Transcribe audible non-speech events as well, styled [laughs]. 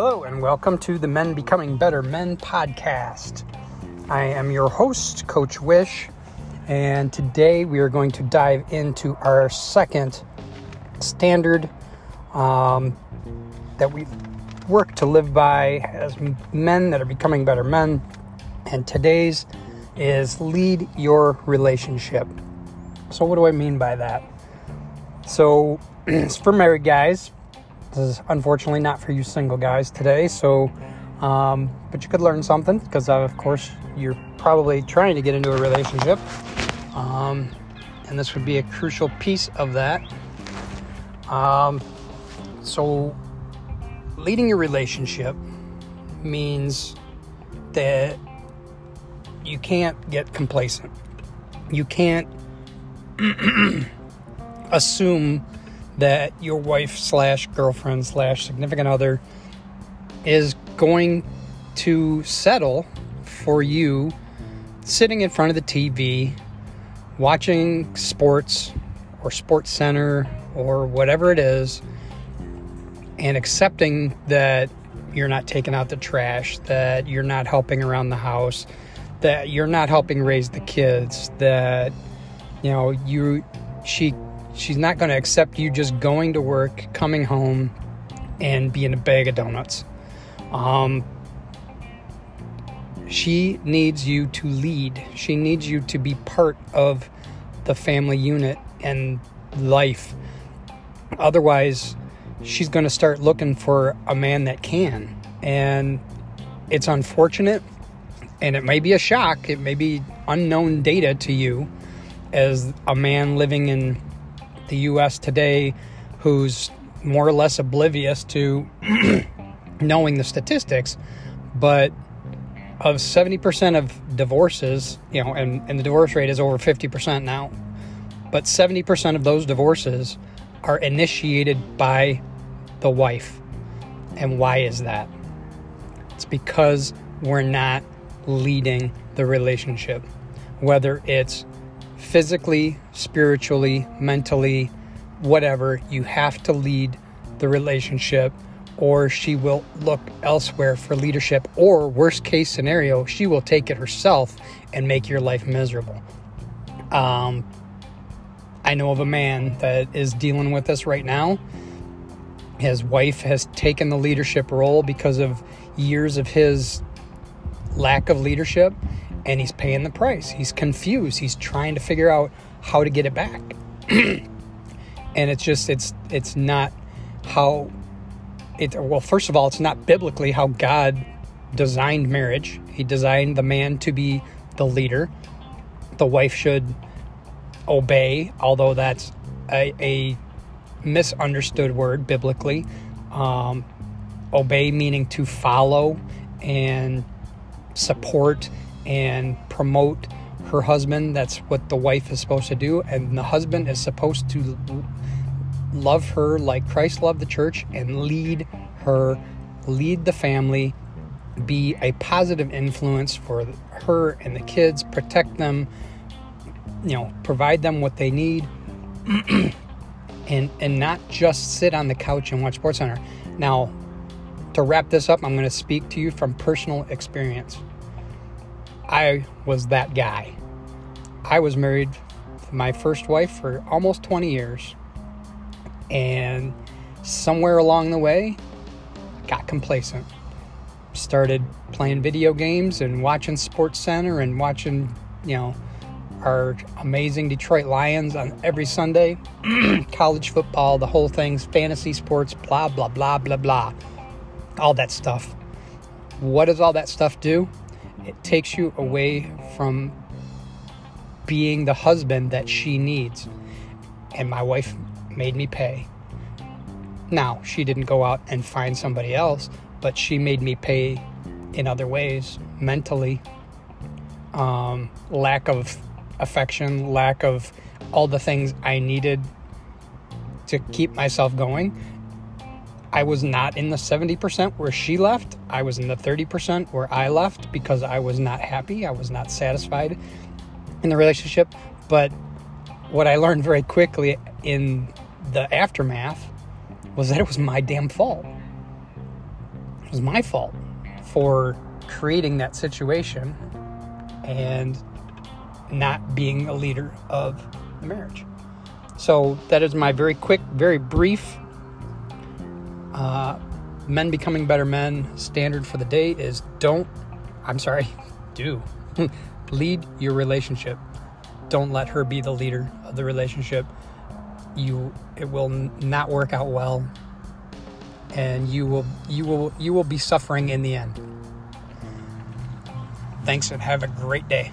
Hello, and welcome to the Men Becoming Better Men podcast. I am your host, Coach Wish, and today we are going to dive into our second standard um, that we work to live by as men that are becoming better men. And today's is lead your relationship. So, what do I mean by that? So, [clears throat] for married guys. This is unfortunately not for you single guys today. So, um, but you could learn something because, uh, of course, you're probably trying to get into a relationship. Um, and this would be a crucial piece of that. Um, so, leading your relationship means that you can't get complacent. You can't [clears throat] assume that your wife slash girlfriend slash significant other is going to settle for you sitting in front of the TV watching sports or sports center or whatever it is and accepting that you're not taking out the trash that you're not helping around the house that you're not helping raise the kids that you know you she she's not going to accept you just going to work coming home and being a bag of donuts. Um, she needs you to lead. She needs you to be part of the family unit and life. Otherwise she's going to start looking for a man that can. And it's unfortunate and it may be a shock, it may be unknown data to you as a man living in the US today who's more or less oblivious to [clears throat] knowing the statistics, but of 70% of divorces, you know, and, and the divorce rate is over 50% now, but 70% of those divorces are initiated by the wife. And why is that? It's because we're not leading the relationship, whether it's physically, spiritually, mentally, whatever, you have to lead the relationship or she will look elsewhere for leadership or worst case scenario she will take it herself and make your life miserable. Um, i know of a man that is dealing with this right now. His wife has taken the leadership role because of years of his lack of leadership and he's paying the price. He's confused. He's trying to figure out how to get it back. [clears throat] and it's just it's it's not how it well first of all it's not biblically how God designed marriage. He designed the man to be the leader. The wife should obey, although that's a, a misunderstood word biblically. Um, obey meaning to follow and support and promote her husband. That's what the wife is supposed to do. And the husband is supposed to love her like Christ loved the church and lead her, lead the family, be a positive influence for her and the kids, protect them, you know, provide them what they need. [clears throat] and and not just sit on the couch and watch Sports Center. Now, to wrap this up, I'm going to speak to you from personal experience. I was that guy. I was married to my first wife for almost 20 years. And somewhere along the way, got complacent. Started playing video games and watching Sports Center and watching, you know, our amazing Detroit Lions on every Sunday, [clears throat] college football, the whole thing's fantasy sports, blah, blah, blah, blah, blah. All that stuff. What does all that stuff do? It takes you away from being the husband that she needs. And my wife made me pay. Now, she didn't go out and find somebody else, but she made me pay in other ways, mentally. Um, lack of affection, lack of all the things I needed to keep myself going. I was not in the 70% where she left. I was in the 30% where I left because I was not happy. I was not satisfied in the relationship. But what I learned very quickly in the aftermath was that it was my damn fault. it was my fault for creating that situation and not being a leader of the marriage. So that is my very quick, very brief uh, men becoming better men standard for the day is don't, I'm sorry, [laughs] do [laughs] lead your relationship. Don't let her be the leader of the relationship. You, it will not work out well, and you will, you will, you will be suffering in the end. Thanks, and have a great day.